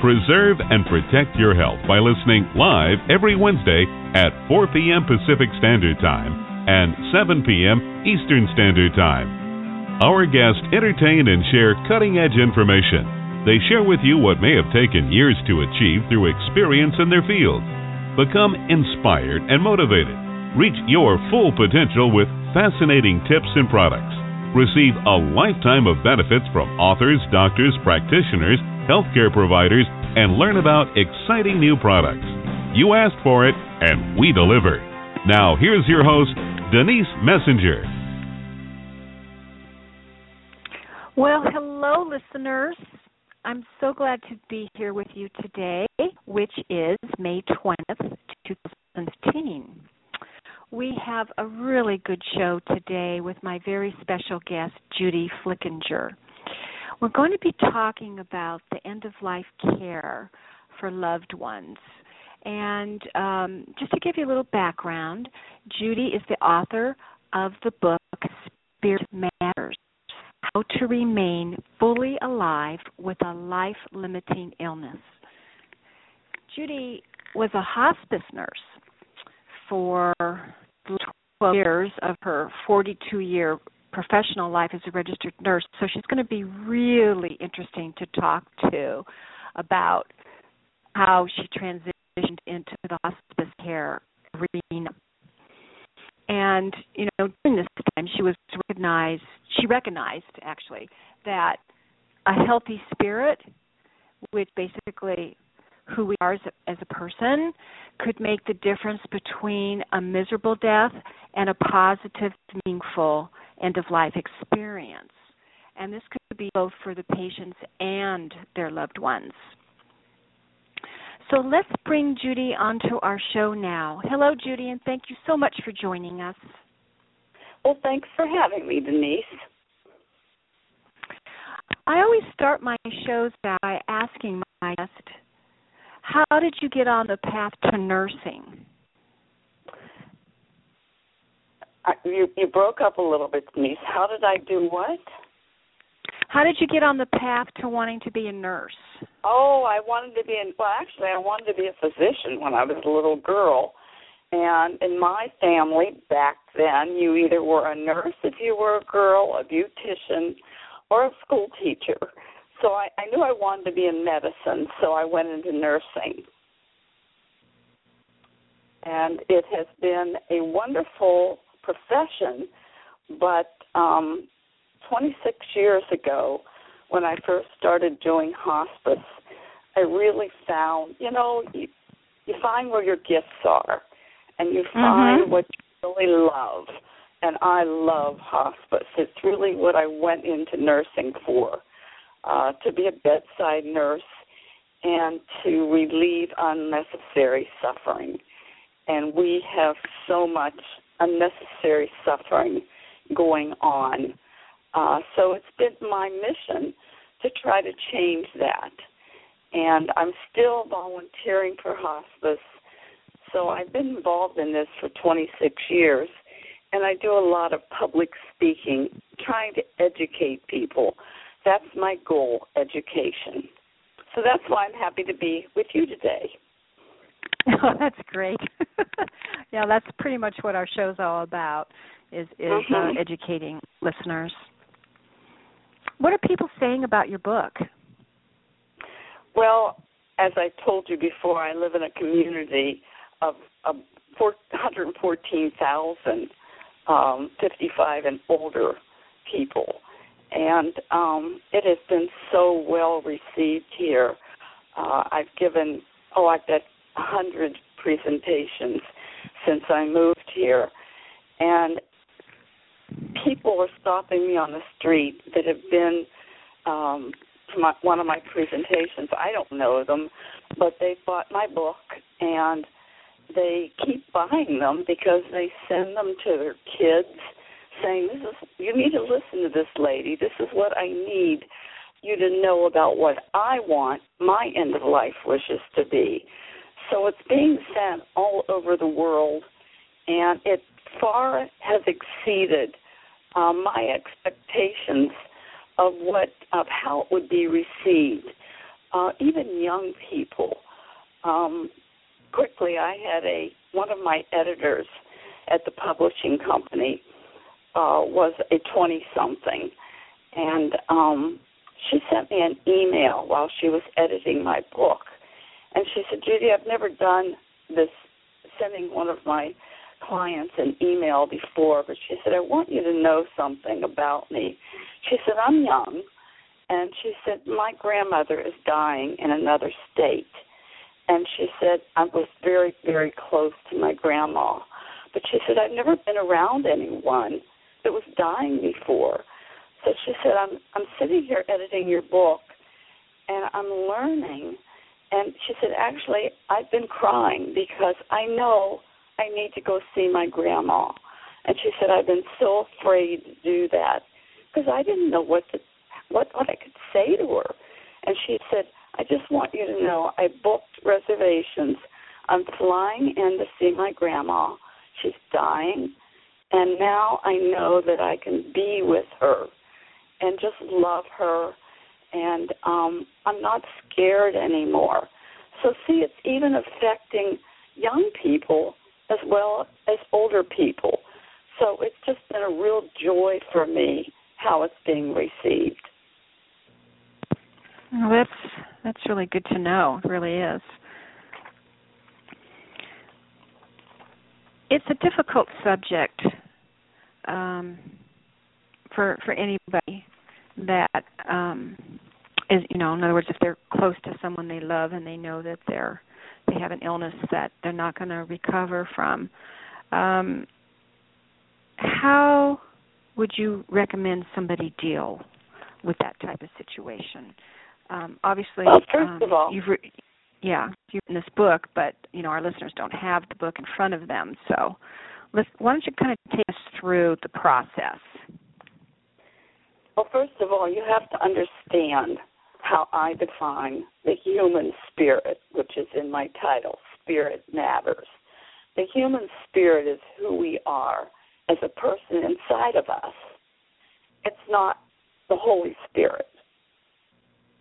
Preserve and protect your health by listening live every Wednesday at 4 p.m. Pacific Standard Time and 7 p.m. Eastern Standard Time. Our guests entertain and share cutting edge information. They share with you what may have taken years to achieve through experience in their field. Become inspired and motivated. Reach your full potential with fascinating tips and products. Receive a lifetime of benefits from authors, doctors, practitioners, healthcare providers, and learn about exciting new products. You asked for it, and we deliver. Now, here's your host, Denise Messenger. Well, hello, listeners. I'm so glad to be here with you today, which is May 20th, 2015. We have a really good show today with my very special guest, Judy Flickinger. We're going to be talking about the end of life care for loved ones. And um, just to give you a little background, Judy is the author of the book Spirit Matters How to Remain Fully Alive with a Life Limiting Illness. Judy was a hospice nurse for 12 years of her 42 year professional life as a registered nurse. So she's going to be really interesting to talk to about how she transitioned into the hospice care arena. And you know, during this time, she was recognized. She recognized actually that a healthy spirit, which basically who we are as a, as a person, could make the difference between a miserable death and a positive, meaningful end of life experience. And this could be both for the patients and their loved ones. So let's bring Judy onto our show now. Hello, Judy, and thank you so much for joining us. Well, thanks for having me, Denise. I always start my shows by asking my guest, how did you get on the path to nursing? you you broke up a little bit, Denise. How did I do what? How did you get on the path to wanting to be a nurse? Oh, I wanted to be in well actually I wanted to be a physician when I was a little girl. And in my family back then, you either were a nurse if you were a girl, a beautician, or a school teacher. So I, I knew I wanted to be in medicine, so I went into nursing. And it has been a wonderful profession, but um, 26 years ago, when I first started doing hospice, I really found, you know, you, you find where your gifts are, and you find mm-hmm. what you really love. And I love hospice. It's really what I went into nursing for uh, to be a bedside nurse and to relieve unnecessary suffering. And we have so much unnecessary suffering going on. Uh, so it's been my mission to try to change that. And I'm still volunteering for hospice. So I've been involved in this for 26 years. And I do a lot of public speaking, trying to educate people. That's my goal, education. So that's why I'm happy to be with you today. Oh, that's great. yeah, that's pretty much what our show's all about is is uh, mm-hmm. uh, educating listeners. What are people saying about your book? Well, as I told you before, I live in a community of, of 114,000 um, 55 and older people, and um, it has been so well received here. Uh, I've given oh, I've got hundred presentations since I moved here, and people are stopping me on the street that have been um, to my, one of my presentations. I don't know them, but they bought my book and they keep buying them because they send them to their kids saying this is you need to listen to this lady. This is what i need you to know about what i want my end of life wishes to be. So it's being sent all over the world and it far has exceeded um, my expectations of what of how it would be received. Uh, even young people um, quickly i had a one of my editors at the publishing company uh, was a 20 something. And um, she sent me an email while she was editing my book. And she said, Judy, I've never done this, sending one of my clients an email before, but she said, I want you to know something about me. She said, I'm young. And she said, My grandmother is dying in another state. And she said, I was very, very close to my grandma. But she said, I've never been around anyone that was dying before. So she said, I'm I'm sitting here editing your book and I'm learning and she said, Actually I've been crying because I know I need to go see my grandma. And she said, I've been so afraid to do that because I didn't know what to what what I could say to her. And she said, I just want you to know I booked reservations. I'm flying in to see my grandma. She's dying and now I know that I can be with her and just love her. And um, I'm not scared anymore. So, see, it's even affecting young people as well as older people. So, it's just been a real joy for me how it's being received. Well, that's that's really good to know. It really is. It's a difficult subject um, for for anybody that um, is you know in other words if they're close to someone they love and they know that they're they have an illness that they're not going to recover from um, how would you recommend somebody deal with that type of situation? Um, obviously well, first um, of all you've re- yeah written this book but you know our listeners don't have the book in front of them so let's why don't you kind of take us through the process? Well, first of all, you have to understand how I define the human spirit, which is in my title, Spirit Matters. The human spirit is who we are as a person inside of us. It's not the Holy Spirit.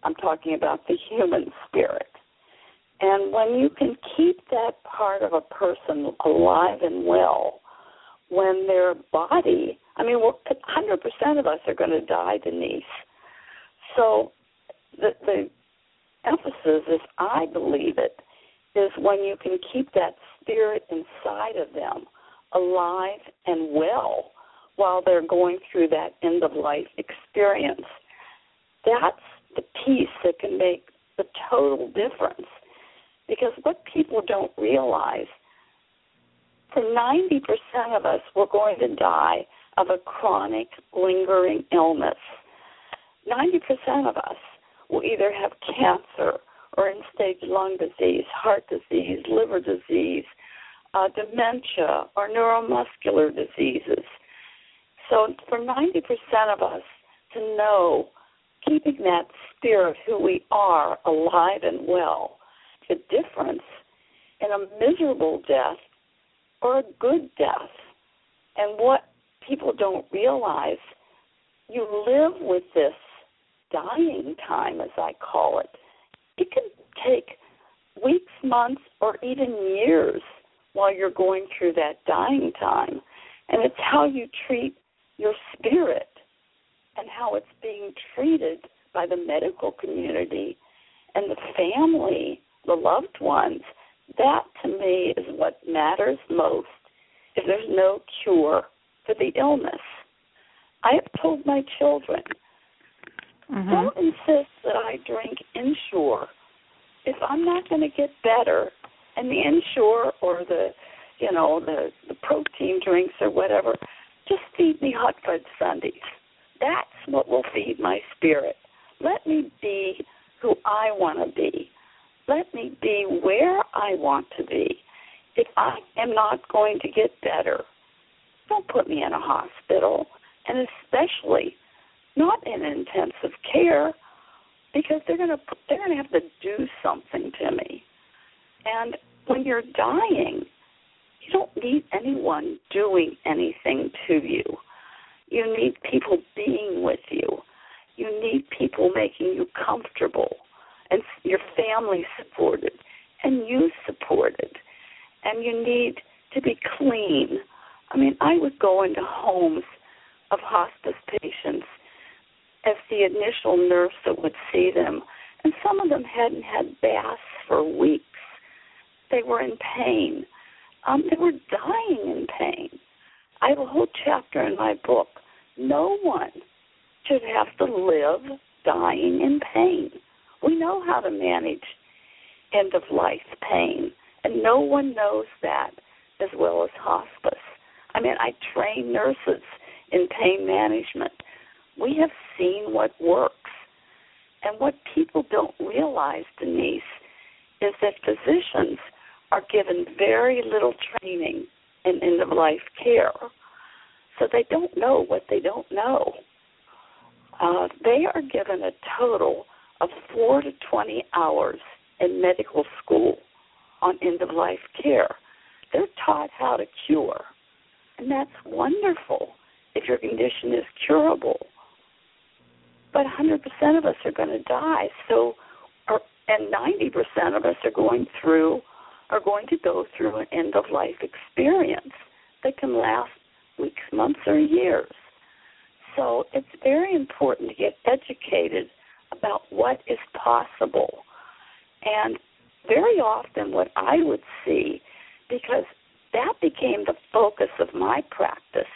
I'm talking about the human spirit. And when you can keep that part of a person alive and well, when their body, I mean, 100% of us are going to die, Denise. So the, the emphasis, as I believe it, is when you can keep that spirit inside of them alive and well while they're going through that end of life experience. That's the piece that can make the total difference. Because what people don't realize for 90% of us, we're going to die of a chronic, lingering illness. 90% of us will either have cancer or end stage lung disease, heart disease, liver disease, uh, dementia, or neuromuscular diseases. So, for 90% of us to know keeping that spirit, who we are, alive and well, the difference in a miserable death or a good death. And what people don't realize, you live with this dying time, as I call it. It can take weeks, months, or even years while you're going through that dying time. And it's how you treat your spirit and how it's being treated by the medical community and the family, the loved ones that to me is what matters most if there's no cure for the illness. I have told my children, mm-hmm. don't insist that I drink Ensure if I'm not going to get better. And the Ensure or the, you know, the the protein drinks or whatever, just feed me hot fudge sundaes. That's what will feed my spirit. Let me be who I want to be. Let me be where I want to be. If I am not going to get better, don't put me in a hospital, and especially not in intensive care because they're going to they're going to have to do something to me. And when you're dying, you don't need anyone doing anything to you. You need people being with you. You need people making you comfortable and your family supported and you supported. And you need to be clean. I mean, I would go into homes of hospice patients as the initial nurse that would see them, and some of them hadn't had baths for weeks. They were in pain. Um, they were dying in pain. I have a whole chapter in my book. No one should have to live dying in pain. We know how to manage end of life pain, and no one knows that as well as hospice. I mean, I train nurses in pain management. We have seen what works. And what people don't realize, Denise, is that physicians are given very little training in end of life care. So they don't know what they don't know. Uh, they are given a total of 4 to 20 hours in medical school on end of life care. They're taught how to cure. And that's wonderful if your condition is curable. But 100% of us are going to die. So, and 90% of us are going through are going to go through an end of life experience that can last weeks, months, or years. So it's very important to get educated what is possible. And very often, what I would see, because that became the focus of my practice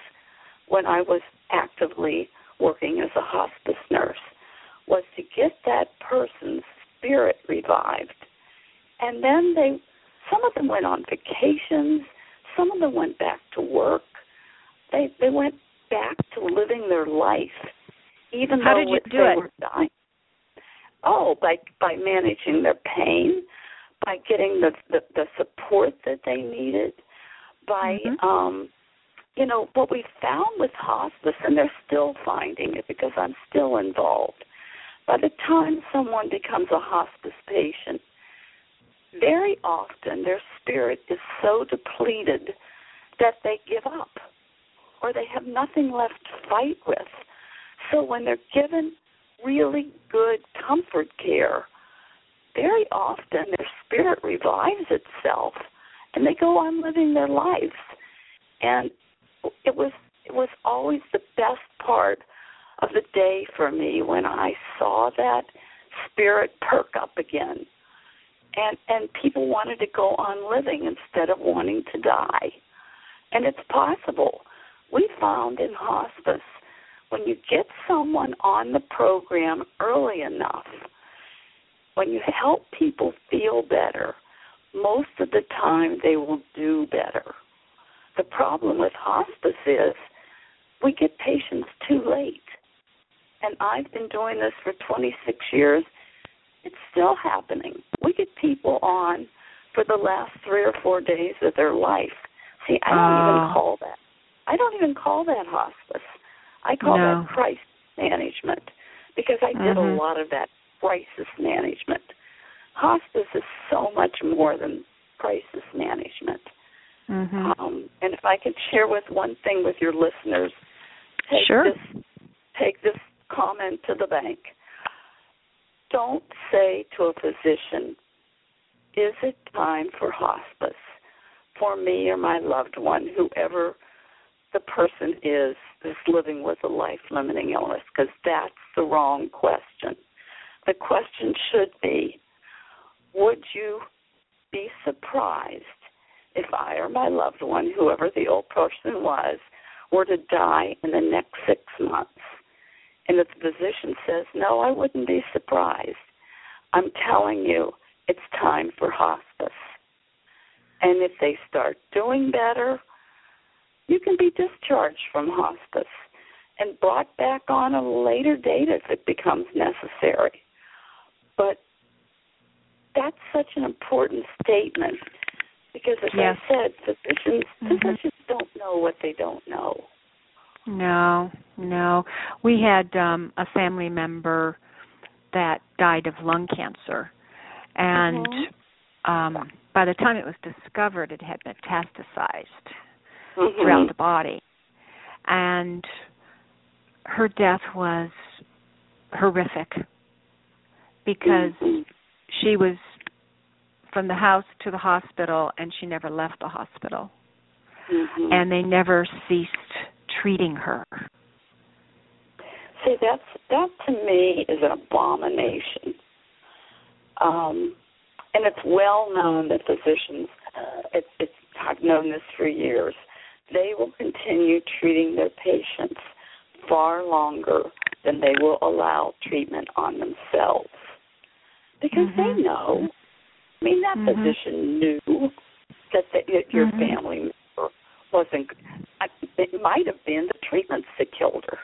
when I was actively working as a hospice nurse, was to get that person's spirit revived. And then they some of them went on vacations. Some of them went back to work. They they went back to living their life, even How though did you do they it? were by managing their pain, by getting the the, the support that they needed, by Mhm. um, you know what we found with hospice, and they're still finding it because I'm still involved. By the time someone becomes a hospice patient, very often their spirit is so depleted that they give up or they have nothing left to fight with. So when they're given really good comfort care, very often their spirit revives itself and they go on living their lives. And it was it was always the best part of the day for me when I saw that spirit perk up again. And and people wanted to go on living instead of wanting to die. And it's possible. We found in hospice when you get someone on the program early enough when you help people feel better most of the time they will do better the problem with hospice is we get patients too late and I've been doing this for 26 years it's still happening. We get people on for the last three or four days of their life. See, I don't Oh. even ah. call that. I don't even call that hospice. I call No. that crisis management because I did Mhm. a lot of that crisis management. Hospice is so much more than crisis management. Mhm. Um, and if I could share with one thing with your listeners, take Sure. this take this comment to the bank. Don't say to a physician, "Is it time for hospice for me or my loved one, whoever the person is that's living with a life-limiting illness?" Because that's the wrong question. The question should be, "Would you be surprised if I or my loved one, whoever the old person was, were to die in the next six months. And if the physician says, No, I wouldn't be surprised, I'm telling you, it's time for hospice. And if they start doing better, you can be discharged from hospice and brought back on a later date if it becomes necessary. But that's such an important statement Because as yes. I said, physicians mm-hmm. physicians don't know what they don't know. No, no. We had um a family member that died of lung cancer and mm-hmm. um by the time it was discovered it had metastasized mm-hmm. throughout the body and her death was horrific because mm-hmm. she was from the house to the hospital and she never left the hospital mm-hmm. and they never ceased treating her see that's that to me is an abomination um and it's well known that physicians uh, it's, it's I've known this for years they will continue treating their patients far longer than they will allow treatment on themselves because mm-hmm. they know I mean, that mm-hmm. physician knew that, the, that your mm-hmm. family member wasn't. It might have been the treatments that killed her.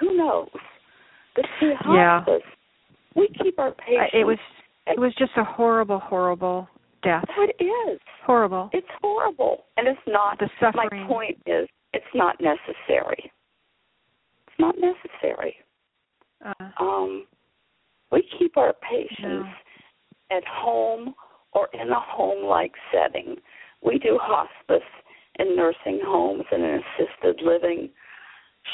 Who knows? But see, hospice, yeah. we keep our patients. It was. It was just a horrible, horrible death. It is horrible. It's horrible, and it's not. The suffering. My point is, it's not necessary. It's not necessary. Uh, um, we keep our patients. No at home or in a home like setting. We do hospice in nursing homes and in assisted living.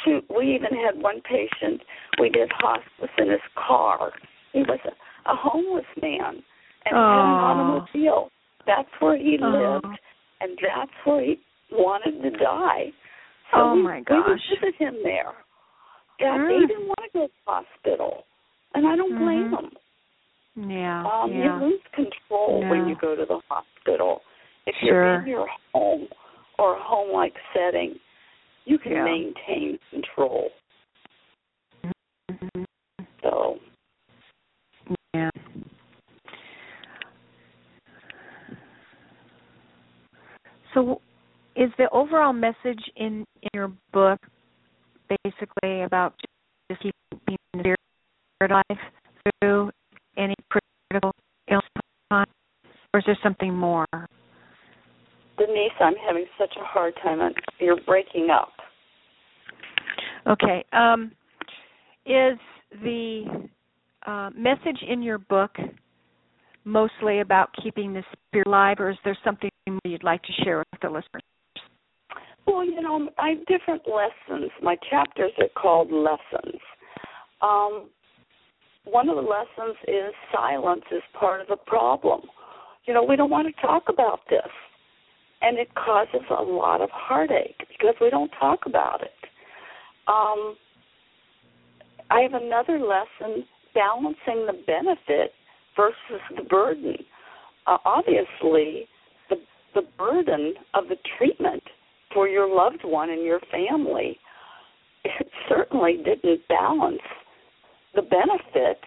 Shoot, we even had one patient, we did hospice in his car. He was a, a homeless man and had an automobile. That's where he oh. lived and that's where he wanted to die. So oh we, my gosh. we visit him there. Yeah, he didn't want to go to the hospital. And I don't blame mm-hmm. him. Yeah. Um, yeah. You lose control yeah. when you go to the hospital. If sure. you're in your home or a home like setting, you can yeah. maintain control. Mm-hmm. So Yeah. So is the overall message in, in your book basically about just keeping the spirit alive through any critical illness time, or is there something more? Denise, I'm having such a hard time. You're breaking up. Okay. Um, is the uh, message in your book mostly about keeping the spirit alive, or is there something you'd like to share with the listeners? Well, you know, I have different lessons. My chapters are called lessons. Um, one of the lessons is silence is part of the problem. You know, we don't want to talk about this. And it causes a lot of heartache because we don't talk about it. Um, I have another lesson balancing the benefit versus the burden. Uh, obviously, the the burden of the treatment for your loved one and your family it certainly didn't balance the benefit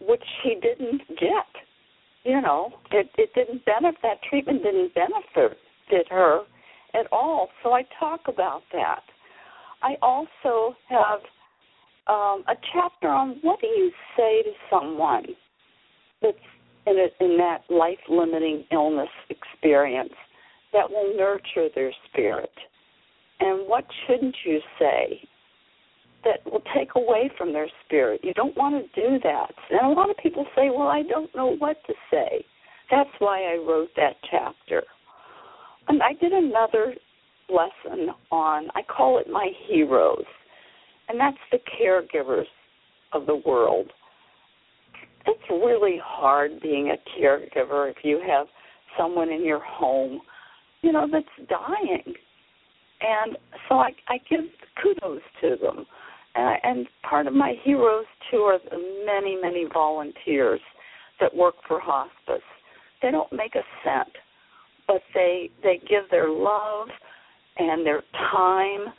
which she didn't get. You know, it it didn't benefit that treatment didn't benefit did her at all. So I talk about that. I also have um, a chapter on what do you say to someone that's in a, in that life limiting illness experience that will nurture their spirit, and what shouldn't you say that will take away from their spirit. You don't want to do that. And a lot of people say, well, I don't know what to say. That's why I wrote that chapter. And I did another lesson on, I call it my heroes, and that's the caregivers of the world. It's really hard being a caregiver if you have someone in your home, you know, that's dying. And so I, I give kudos to them uh, and part of my heroes too are the many, many volunteers that work for hospice. They don't make a cent, but they they give their love and their time.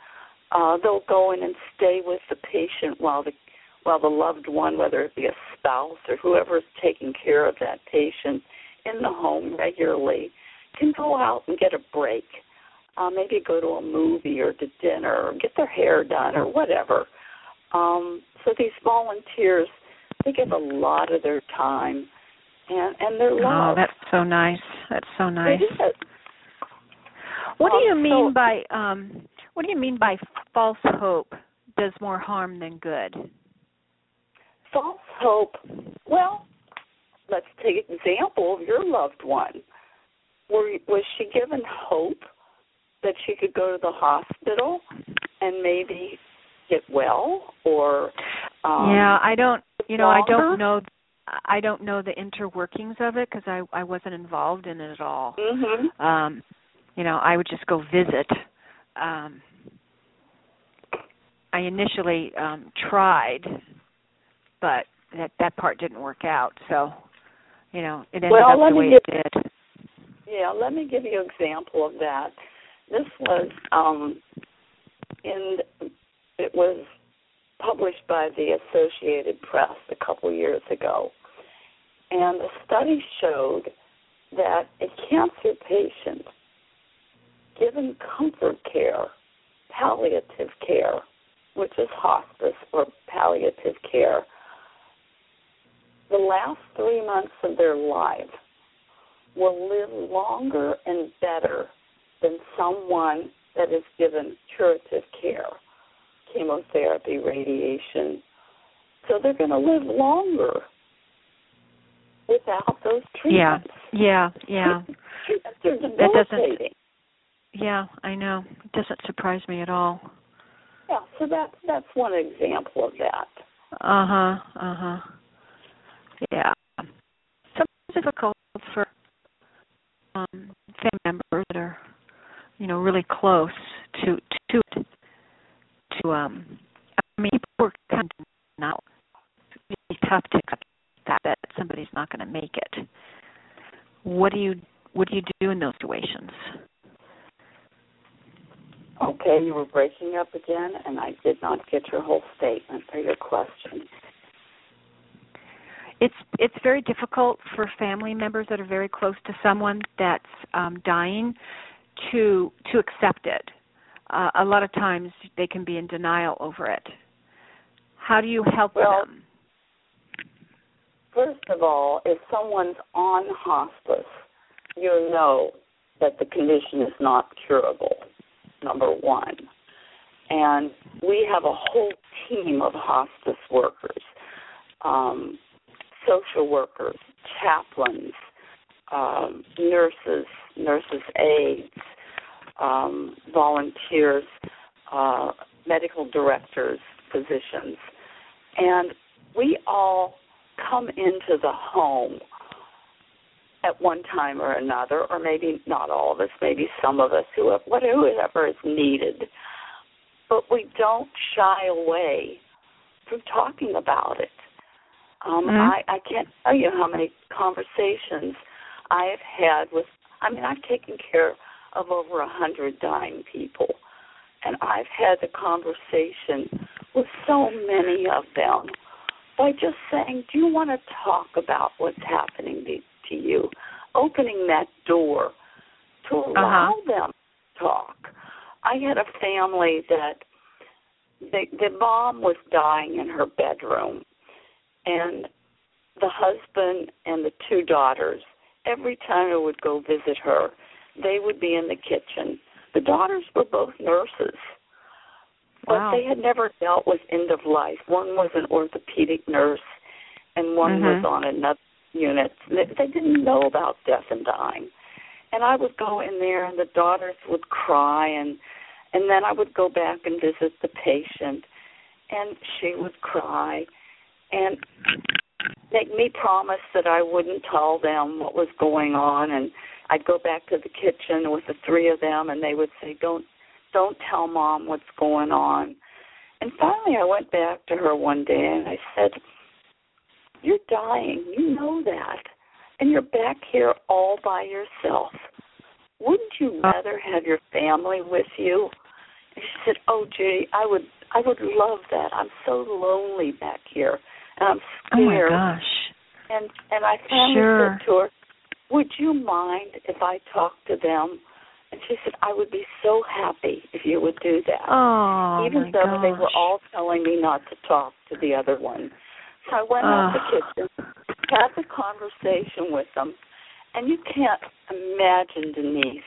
Uh, they'll go in and stay with the patient while the while the loved one, whether it be a spouse or whoever is taking care of that patient in the home regularly, can go out and get a break. Uh, maybe go to a movie or to dinner or get their hair done or whatever. Um, so these volunteers, they give a lot of their time and and their love. Oh, that's so nice. That's so nice. What do Um, you mean so- by um what do you mean by false hope does more harm than good? False hope. Well, let's take an example of your loved one. Were, was she given hope that she could go to the hospital and maybe get well, or um, yeah, I don't you know, I don't know I don't know the interworkings of it because I I wasn't involved in it at all. Mhm. Um you know, I would just go visit. Um I initially um tried but that that part didn't work out. So, you know, it ended Well, up the way get- it did. Yeah, let me give you an example of that. This was um in it was published by the Associated Press a couple years ago. And the study showed that a cancer patient given comfort care, palliative care, which is hospice or palliative care, the last three months of their life will live longer and better than someone that is given curative care, chemotherapy, radiation. So they're going to live longer without those Yeah. treatments. Yeah, yeah. Treatments are doesn't-. Yeah, I know. It doesn't surprise me at all. Yeah, so that that's one example of that. Uh huh. Uh huh. Yeah. Sometimes it's difficult for um family members that are, you know, really close to to it. To um, I mean, people are kind of now. It's really tough to accept that that somebody's not going to make it. What do you What do you do in those situations? Okay, you were breaking up again, and I did not get your whole statement or your question. it's it's very difficult for family members that are very close to someone that's um dying to to accept it. Uh, a lot of times they can be in denial over it. How do you help Well, them First of all, if someone's on hospice, you know that the condition is not curable, number one. And we have a whole team of hospice workers, um, social workers, chaplains, um, nurses, nurses' aides, um, volunteers, uh, medical directors, physicians. And we all come into the home at one time or another, or maybe not all of us, maybe some of us, who have whatever is needed. But we don't shy away from talking about it. Um, Mhm. I, I can't tell you how many conversations I have had with. I mean, I've taken care of over a hundred dying people, and I've had the conversation with so many of them by just saying, "Do you want to talk about what's happening to, you?" Opening that door to allow Uh-huh. them to talk. I had a family that the the mom was dying in her bedroom, and the husband and the two daughters. Every time I would go visit her, they would be in the kitchen. The daughters were both nurses but Wow. they had never dealt with end of life. One was an orthopedic nurse, and one Mhm. was on another unit. They, they didn't know about death and dying. And I would go in there, and the daughters would cry, and and then I would go back and visit the patient, and she would cry, and make me promise that I wouldn't tell them what was going on, and I'd go back to the kitchen with the three of them, and they would say, "Don't don't tell mom what's going on. And finally, I went back to her one day and I said, You're dying. You know that. And you're back here all by yourself. Wouldn't you uh, rather have your family with you? And she said, Oh, Judy, I would, I would love that. I'm so lonely back here, and I'm scared." oh my gosh And and I finally Sure. said to her, "Would you mind if I talked to them?" And she said, "I would be so happy if you would do that." oh Even though gosh they were all telling me not to talk to the other one. So I went out Ugh. the kitchen, had the conversation with them, And you can't imagine, Denise,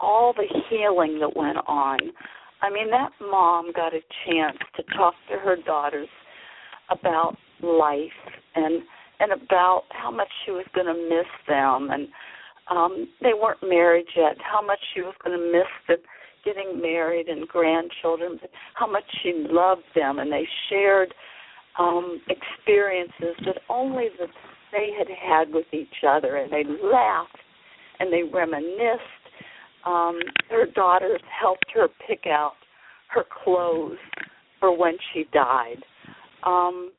all the healing that went on. I mean, that mom got a chance to talk to her daughters about life and and about how much she was going to miss them and um they weren't married yet how much she was going to miss the getting married and grandchildren but how much she loved them and they shared um experiences that only that they had had with each other and they laughed and they reminisced. Um her daughters helped her pick out her clothes for when she died. Um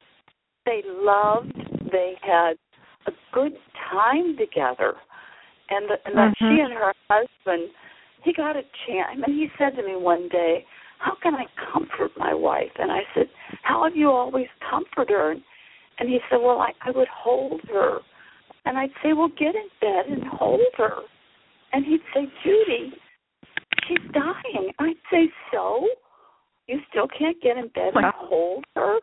they loved they had a good time together. And, the, and mm-hmm. she and her husband he got a chance I mean he said to me one day how can I comfort my wife? And I said how have you always comforted her? And he said well I I would hold her. And I'd say well get in bed and hold her. And he'd say Judy she's dying. I'd say so? You still can't get in bed and hold her?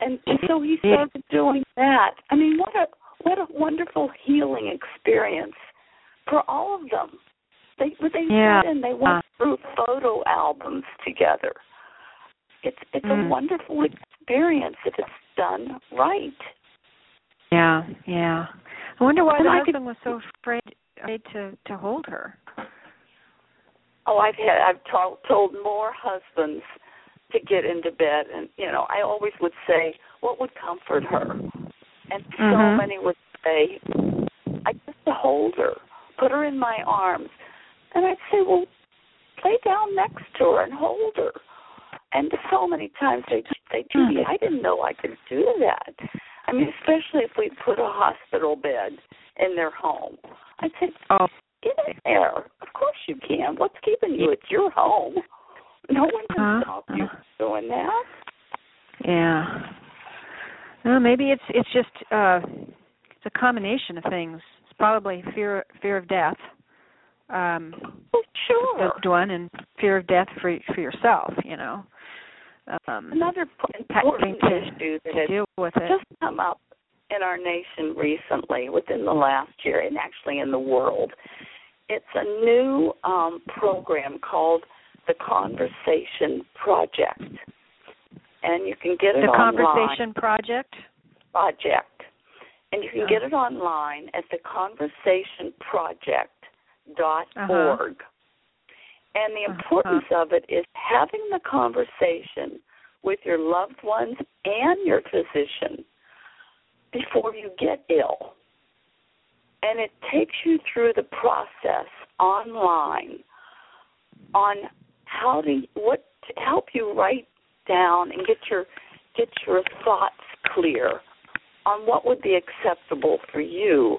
And, and so he started doing that. I mean, what a what a wonderful healing experience for all of them. They they yeah. and they went through photo albums together. It's it's mm. a wonderful experience if it's done right. Yeah, yeah. I wonder why and the I husband could, was so afraid, afraid to to hold her. Oh, I've had I've told told more husbands to get into bed and you know i always would say what would comfort her and so mm-hmm. many would say i just to hold her put her in my arms and i'd say well lay down next to her and hold her and so many times they say judy i didn't know i could do that i mean especially if we put a hospital bed in their home i'd say oh get in there of course you can what's keeping you it's your home no one can uh-huh. stop you uh-huh. doing that. Yeah. Well, maybe it's it's just uh it's a combination of things. It's probably fear fear of death. Um oh, sure. One and fear of death for for yourself, you know. Um another important to, issue that has deal with it. just come up in our nation recently within the last year and actually in the world. It's a new um program called the Conversation Project. And you can get it the online. The Conversation Project? Project. And you can oh. get it online at theconversationproject.org. Uh-huh. And the importance uh-huh. of it is having the conversation with your loved ones and your physician before you get ill. And it takes you through the process online on how you, what to help you write down and get your get your thoughts clear on what would be acceptable for you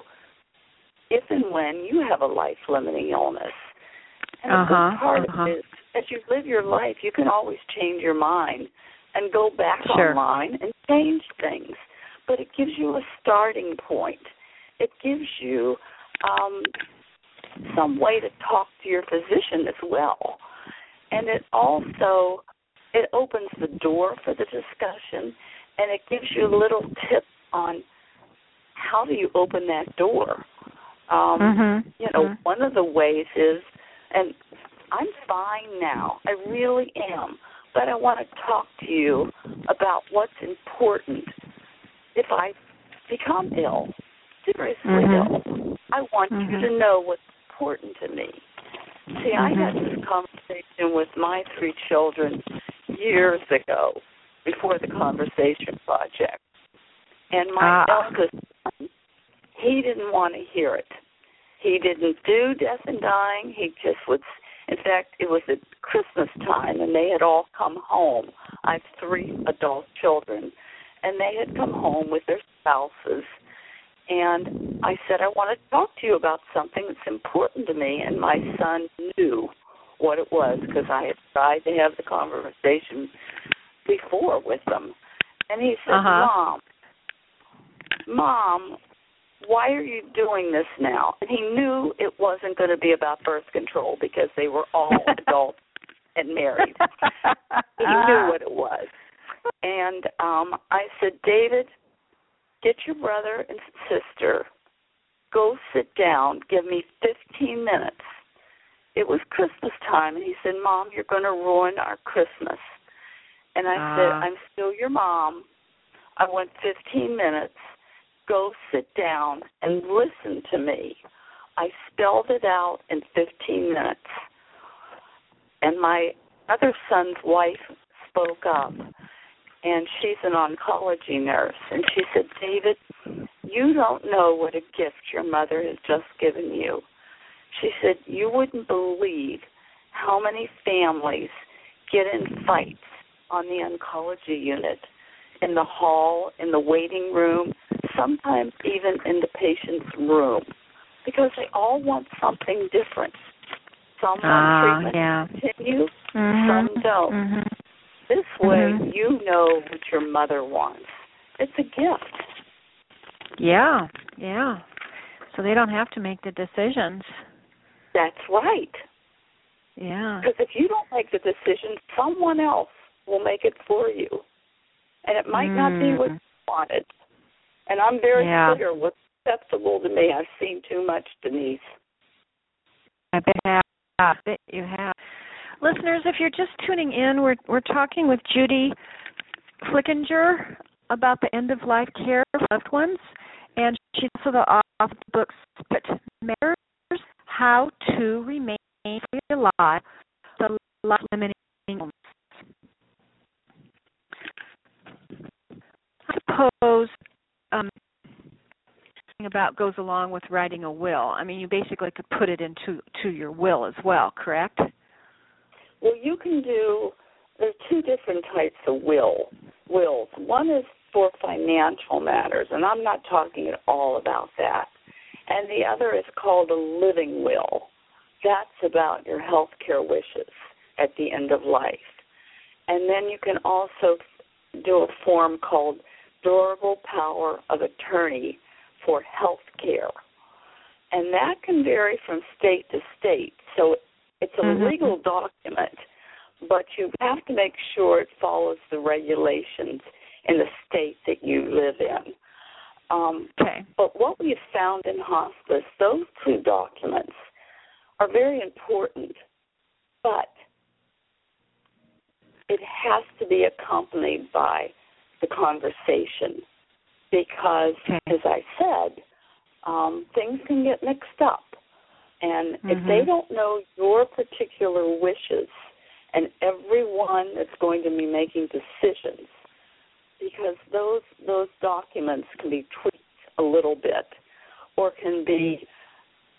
if and when you have a life limiting illness. And uh-huh, a good part uh-huh. of it is as you live your life you can always change your mind and go back sure. online and change things. But it gives you a starting point. It gives you um some way to talk to your physician as well and it also it opens the door for the discussion and it gives you little tips on how do you open that door um mm-hmm. you know mm-hmm. one of the ways is and i'm fine now i really am but i want to talk to you about what's important if i become ill seriously mm-hmm. ill i want you mm-hmm. to know what's important to me See, I had this conversation with my three children years ago before the Conversation Project. And my ah. eldest son, he didn't want to hear it. He didn't do death and dying. He just would. In fact, it was at Christmas time, and they had all come home. I have three adult children, and they had come home with their spouses and I said, I want to talk to you about something that's important to me. And my son knew what it was because I had tried to have the conversation before with them. And he said, uh-huh. Mom, Mom, why are you doing this now? And he knew it wasn't going to be about birth control because they were all adults and married. he knew what it was. And um I said, David, get your brother and sister Go sit down. Give me 15 minutes. It was Christmas time, and he said, Mom, you're going to ruin our Christmas. And I uh. said, I'm still your mom. I want 15 minutes. Go sit down and listen to me. I spelled it out in 15 minutes. And my other son's wife spoke up, and she's an oncology nurse. And she said, David, you don't know what a gift your mother has just given you. She said, You wouldn't believe how many families get in fights on the oncology unit, in the hall, in the waiting room, sometimes even in the patient's room, because they all want something different. Some want uh, treatment yeah. to continue, mm-hmm. some don't. Mm-hmm. This way, mm-hmm. you know what your mother wants. It's a gift. Yeah, yeah. So they don't have to make the decisions. That's right. Yeah. Because if you don't make the decision, someone else will make it for you. And it might mm. not be what mm. you wanted. And I'm very yeah. clear what's acceptable to me. I've seen too much, Denise. I bet, I bet you have. Listeners, if you're just tuning in, we're we're talking with Judy Flickinger about the end of life care for loved ones, and she's also the author of the book "Spirit Matters: How to Remain Alive, the Life Limiting Illness." I suppose um, about goes along with writing a will. I mean, you basically could put it into to your will as well, correct? Well, you can do. There's two different types of will wills. One is for financial matters, and I'm not talking at all about that. And the other is called a living will. That's about your health care wishes at the end of life. And then you can also do a form called durable power of attorney for health care. And that can vary from state to state. So it's a mm-hmm. legal document, but you have to make sure it follows the regulations in the state that you live in. Um, okay. But what we've found in hospice, those two documents are very important, but it has to be accompanied by the conversation because, as I said, um, things can get mixed up. And mm-hmm. if they don't know your particular wishes, and everyone that's going to be making decisions, because those those documents can be tweaked a little bit, or can be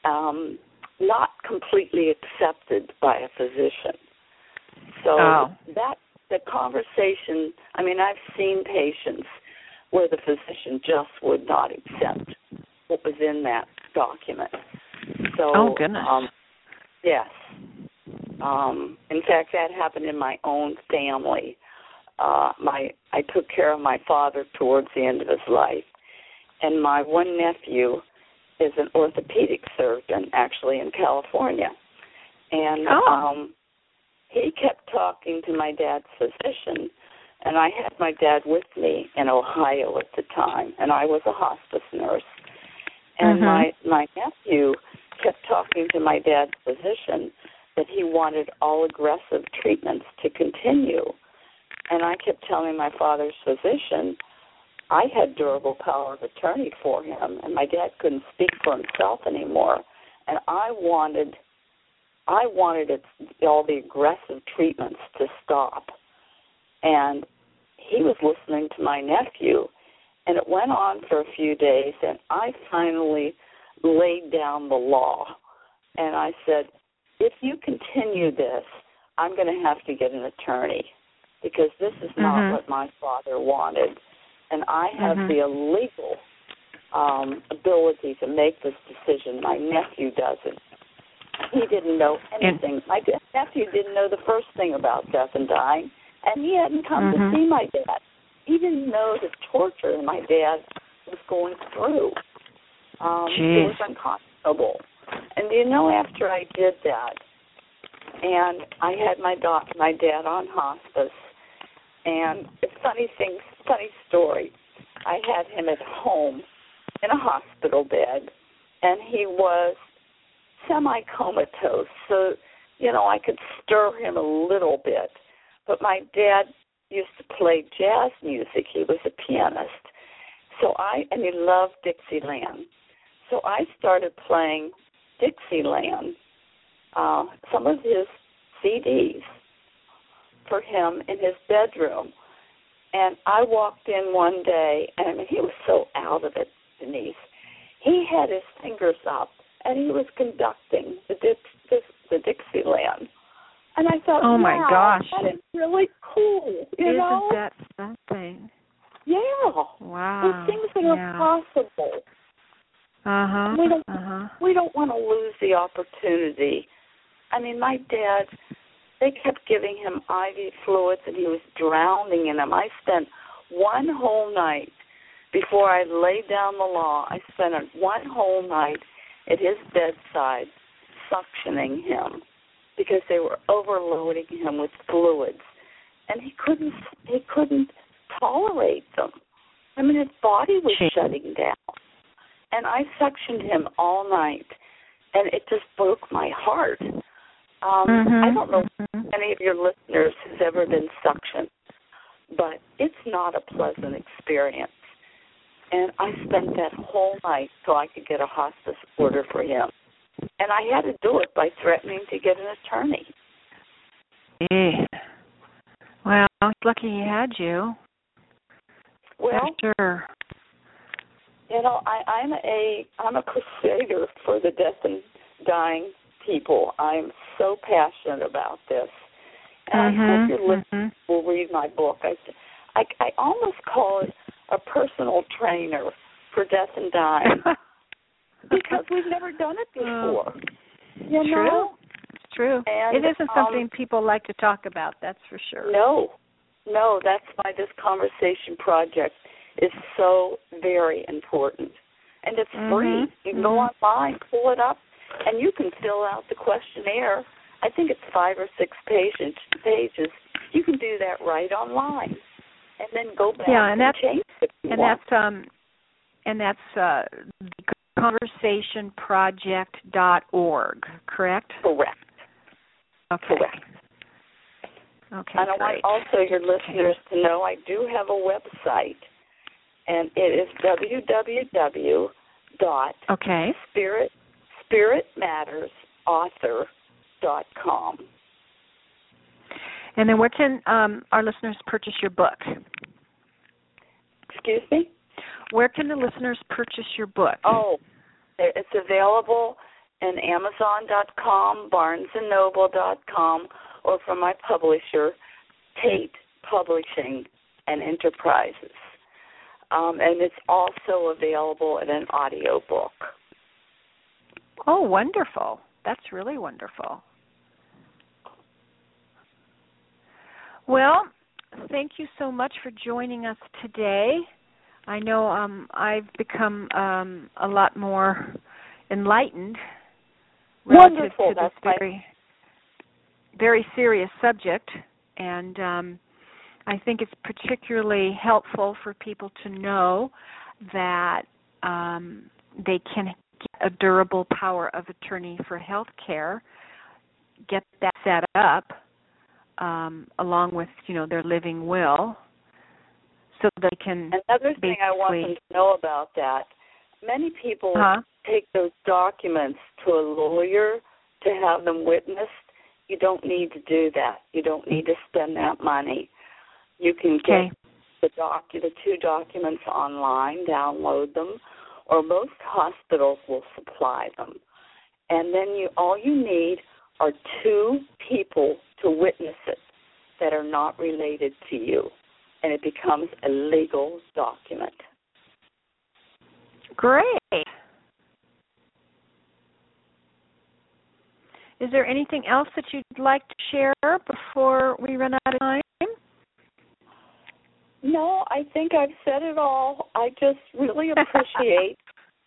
um, not completely accepted by a physician. So oh. that the conversation, I mean, I've seen patients where the physician just would not accept what was in that document. So, oh goodness. Um, yes. Um, in fact, that happened in my own family. Uh, my I took care of my father towards the end of his life, and my one nephew is an orthopedic surgeon, actually in California, and oh. um, he kept talking to my dad's physician, and I had my dad with me in Ohio at the time, and I was a hospice nurse. And mm-hmm. my my nephew kept talking to my dad's physician that he wanted all aggressive treatments to continue. And I kept telling my father's physician I had durable power of attorney for him, and my dad couldn't speak for himself anymore. And I wanted I wanted it, all the aggressive treatments to stop. And he was listening to my nephew, and it went on for a few days, and I finally laid down the law. And I said, if you continue this, I'm going to have to get an attorney because this is not mm-hmm. what my father wanted. And I have mm-hmm. the illegal um, ability to make this decision. My nephew doesn't. He didn't know anything. And, my nephew didn't know the first thing about death and dying, and he hadn't come mm-hmm. to see my dad. He didn't know the torture my dad was going through. Um, Jeez. it was unconscionable. And you know, after I did that, and I had my doc, my dad on hospice, and it's funny thing, funny story. I had him at home in a hospital bed, and he was semi comatose. So, you know, I could stir him a little bit. But my dad used to play jazz music. He was a pianist. So I and he loved Dixieland. So I started playing Dixieland, uh, some of his CDs for him in his bedroom. And I walked in one day, and I mean, he was so out of it, Denise. He had his fingers up, and he was conducting the Dix, Dix, the Dixieland. And I thought, oh my wow, gosh, that is really cool. You Isn't know? that something? Yeah. Wow. There's things that yeah. are possible. Uh huh. We don't- Uh huh. we don't want to lose the opportunity. I mean, my dad, they kept giving him IV fluids and he was drowning in them. I spent one whole night before I laid down the law, I spent one whole night at his bedside suctioning him because they were overloading him with fluids and he couldn't he couldn't tolerate them. I mean his body was Gee. shutting down. And I suctioned him all night and it just broke my heart. Um Mhm, I don't know mhm. if any of your listeners has ever been suctioned, but it's not a pleasant experience. And I spent that whole night so I could get a hospice order for him. And I had to do it by threatening to get an attorney. Gee. Well, he's lucky he had you. Well, sure. you know, I, I'm a I'm a crusader for the death and dying people. I'm so passionate about this, and I Mhm, hope your listeners mhm. will read my book. I, I I almost call it a personal trainer for death and dying because we've never done it before. You True. know? It's true. And, it isn't um, something people like to talk about, that's for sure. No, no, that's why this conversation project is so very important. And it's Mhm, free. You can go mhm. online, pull it up, and you can fill out the questionnaire. I think it's five or six pages. Pages. You can do that right online, and then go back Yeah, and that's- change it if you and want. that's um and that's uh conversationproject.org, correct? correct. Okay. Correct. Okay. And I want also your listeners to know I do have a website, and it is www dot Okay. spirit spiritmattersauthor.com. And then where can um our listeners purchase your book? Excuse me? Where can the listeners purchase your book? Oh, it's available in Amazon.com, BarnesandNoble.com, or from my publisher, Tate Publishing and Enterprises. Um, and it's also available in an audio book. Oh, wonderful. That's really wonderful. Well, thank you so much for joining us today. I know um, I've become um, a lot more enlightened relative Wonderful. to this That's very, very serious subject, and um, I think it's particularly helpful for people to know that um, they can get a durable power of attorney for health care, get that set up um, along with you know their living will, so they can. Another thing I want them to know about that many people Huh? take those documents to a lawyer to have them witnessed. You don't need to do that. You don't need to spend that money. You can get Okay. the doc the two documents online, download them, or most hospitals will supply them. And then you all you need are two people to witness it that are not related to you. And it becomes a legal document. Great. Is there anything else that you'd like to share before we run out of time? No, I think I've said it all. I just really appreciate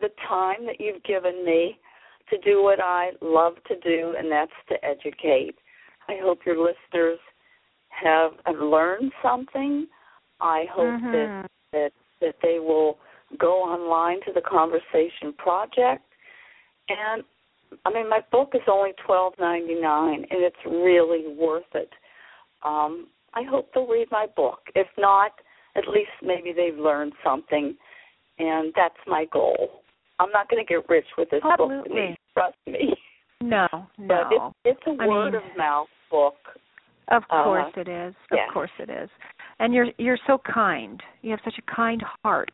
the time that you've given me to do what I love to do, and that's to educate. I hope your listeners have, have learned something. I hope that, Mhm. that that they will go online to the Conversation Project And I mean, my book is only twelve ninety nine, and it's really worth it. Um, I hope they'll read my book. If not, at least maybe they've learned something, and that's my goal. I'm not going to get rich with this Absolutely. book. Trust me. No, But no. it's, it's a I word mean- of mouth book. Of Uh, course it is. Of yeah. course it is. And you're you're so kind. You have such a kind heart.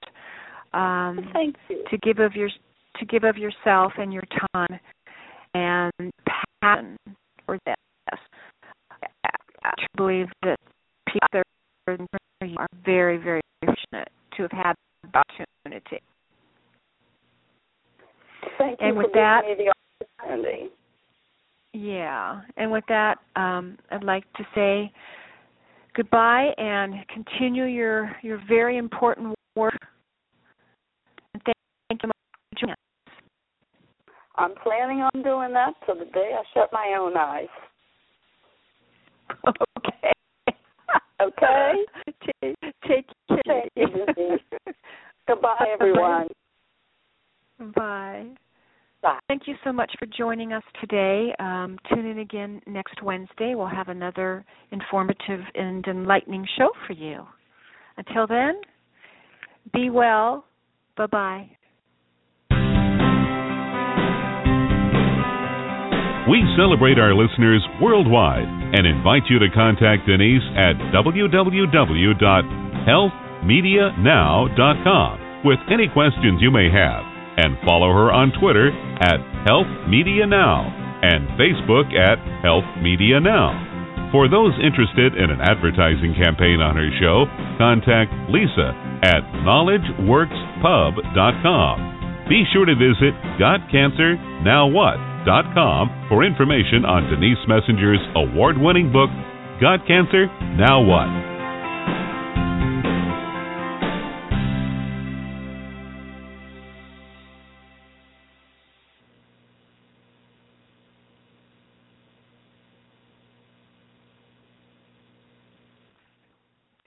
Um Thank you. to give of your to give of yourself and your time and passion for this. I believe that people are very, very fortunate to have had the opportunity. Thank you and for with that- giving me the opportunity. Yeah, and with that, um, I'd like to say goodbye and continue your your very important work. And thank thank you for joining us. I'm planning on doing that till the day I shut my own eyes. Okay. Okay. take, take care. Goodbye, everyone. Bye. Bye. Thank you so much for joining us today. Um, tune in again next Wednesday. We'll have another informative and enlightening show for you. Until then, be well. Bye bye. We celebrate our listeners worldwide and invite you to contact Denise at www.healthmedianow.com with any questions you may have and follow her on Twitter at Health Media Now and Facebook at Health Media Now. For those interested in an advertising campaign on her show, contact Lisa at knowledgeworkspub.com. Be sure to visit GotCancerNowWhat.com for information on Denise Messenger's award winning book, Got Cancer? Now What?